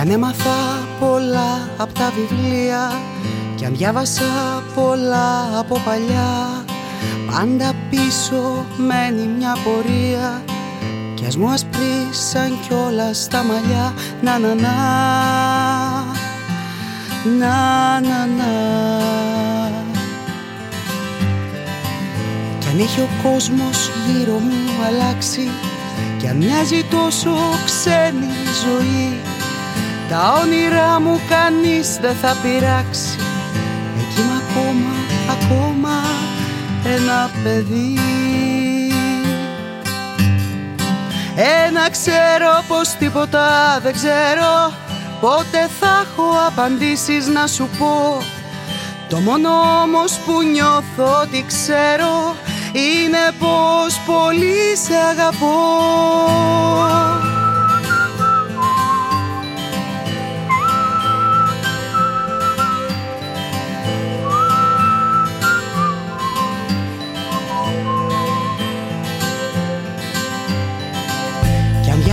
Κι αν έμαθα πολλά από τα βιβλία Κι αν διάβασα πολλά από παλιά Πάντα πίσω μένει μια πορεία. Κι ας μου ασπρίσαν κιόλας τα μαλλιά. Να να να Να να να. Κι αν έχει ο κόσμος γύρω μου αλλάξει Κι αν μοιάζει τόσο ξένη ζωή Τα όνειρά μου κανείς δεν θα πειράξει. Εκεί είμαι ακόμα, ακόμα ένα παιδί. Ένα ξέρω πως τίποτα δεν ξέρω. Πότε θα έχω απαντήσεις να σου πω. Το μόνο όμως που νιώθω ότι ξέρω Είναι πως πολύ σε αγαπώ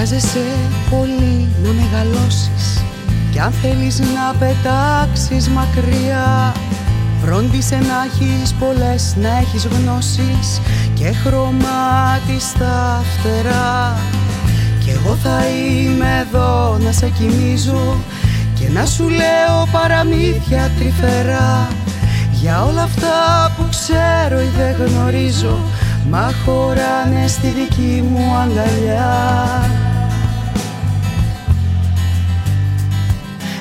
Χρειάζεσαι πολύ να μεγαλώσεις. Κι αν θέλεις να πετάξεις μακριά Φρόντισε να έχεις πολλές, να έχεις γνώσεις Και χρωμάτι στα φτερά. Κι εγώ θα είμαι εδώ να σε κοιμίζω Και να σου λέω παραμύθια τρυφερά. Για όλα αυτά που ξέρω ή δεν γνωρίζω Μα χωράνε στη δική μου αγκαλιά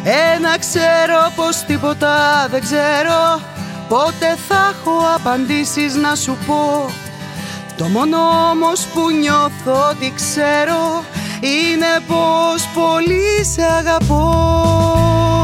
Ένα ξέρω πως τίποτα δεν ξέρω. Πότε θα έχω απαντήσεις να σου πω. Το μόνο όμως που νιώθω ότι ξέρω Είναι πως πολύ σε αγαπώ